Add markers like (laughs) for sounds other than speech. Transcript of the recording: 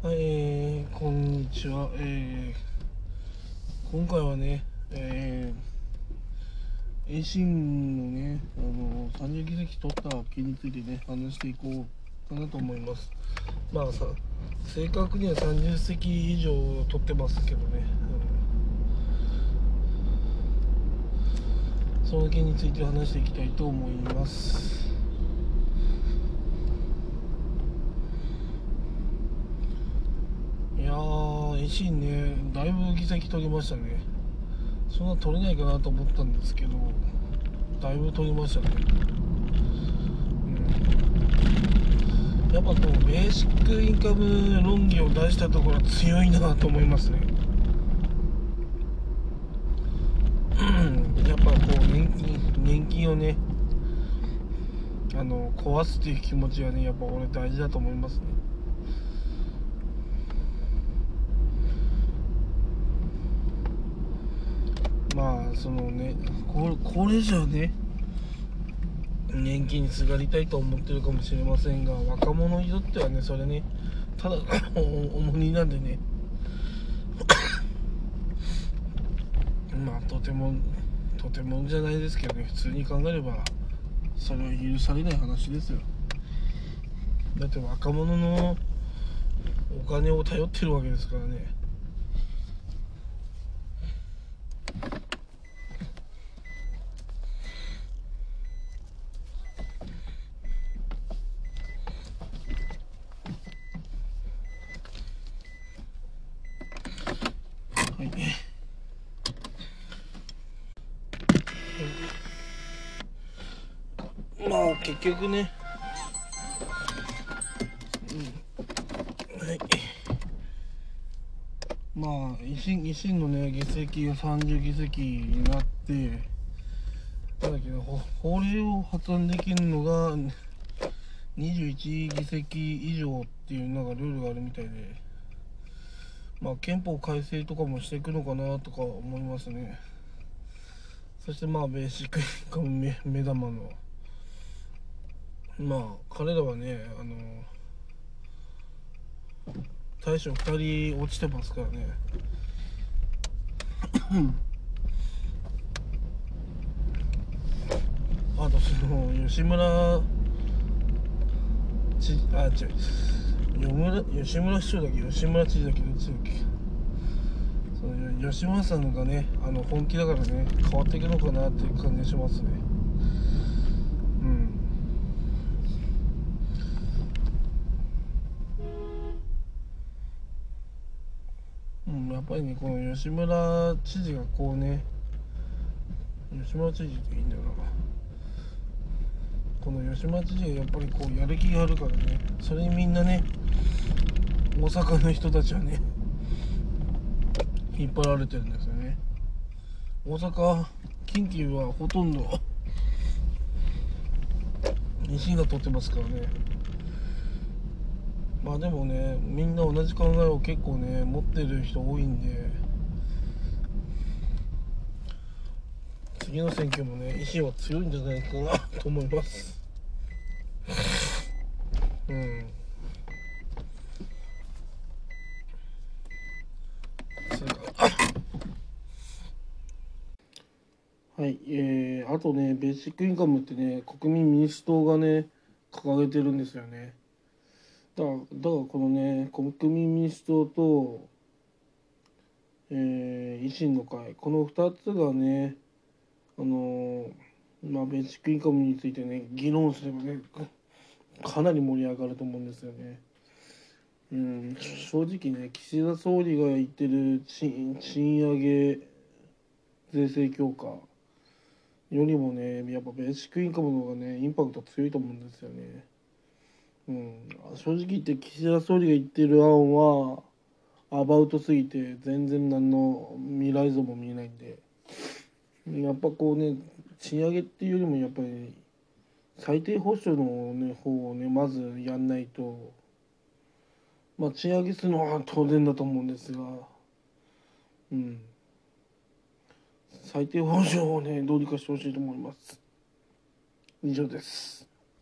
はい、えー、こんにちは。えー、今回はね、えー、維新のね、あの、30議席取った件についてね、話していこうかなと思います。まあさ、正確には30席以上取ってますけどね、その件について話していきたいと思います。維新ね。だいぶ議席取りましたね。そんな取れないかなと思ったんですけどだいぶ取りましたね。うん。やっぱこうベーシックインカム論議を出したところ強いなと思いますね。やっぱこう年金年金をねあの壊すっていう気持ちはねやっぱ俺大事だと思いますね。まあそのねここれじゃね年金にすがりたいと思ってるかもしれませんが若者にとってはねそれねただ (laughs) 重荷なんでね。(coughs) まあとてもとてもじゃないですけどね普通に考えればそれは許されない話ですよ。だって若者のお金を頼ってるわけですからねまあ結局ね。うん。はい。まあ維新維新のね議席が30議席になってなんだっけな法令を発案できるのが21議席以上っていうなんかルールがあるみたいでまあ憲法改正とかもしていくのかなとか思いますね。そしてまあベーシックインカム目玉のまあ彼らはねあの大将2人落ちてますからね。(coughs) あとその吉村知あ違う。吉村市長だけ？吉村知事だけ？どっちだっけ？その吉村さんがねあの本気だからね変わっていくのかなっていう感じがしますね。やっぱりねこの吉村知事がこうね吉村知事っていいんだよな。この吉村知事がやっぱりこうやる気があるからねそれにみんなね大阪の人たちはね引っ張られてるんですよね。大阪近畿はほとんど西が取ってますからね。まあでもねみんな同じ考えを結構ね持ってる人多いんで。次の選挙もね意志は強いんじゃないかなと思います。うん。はい、えー、あとね、ベーシックインカムってね、国民民主党がね、掲げてるんですよね。だからだからこのね国民民主党と、えー、維新の会この2つがねあのまあベーシックインカムについてね議論すればねかなり盛り上がると思うんですよね。うん、正直ね岸田総理が言ってる賃賃上げ税制強化よりもねやっぱベーシックインカムの方がねインパクト強いと思うんですよね。うん、正直言って岸田総理が言ってる案はアバウトすぎて全然何の未来像も見えないんで。やっぱこうね賃上げっていうよりもやっぱり最低保障の、ね、方をねまずやんないと。まあ賃上げするのは当然だと思うんですが。うん。最低保障をねどうにかしてほしいと思います。以上です。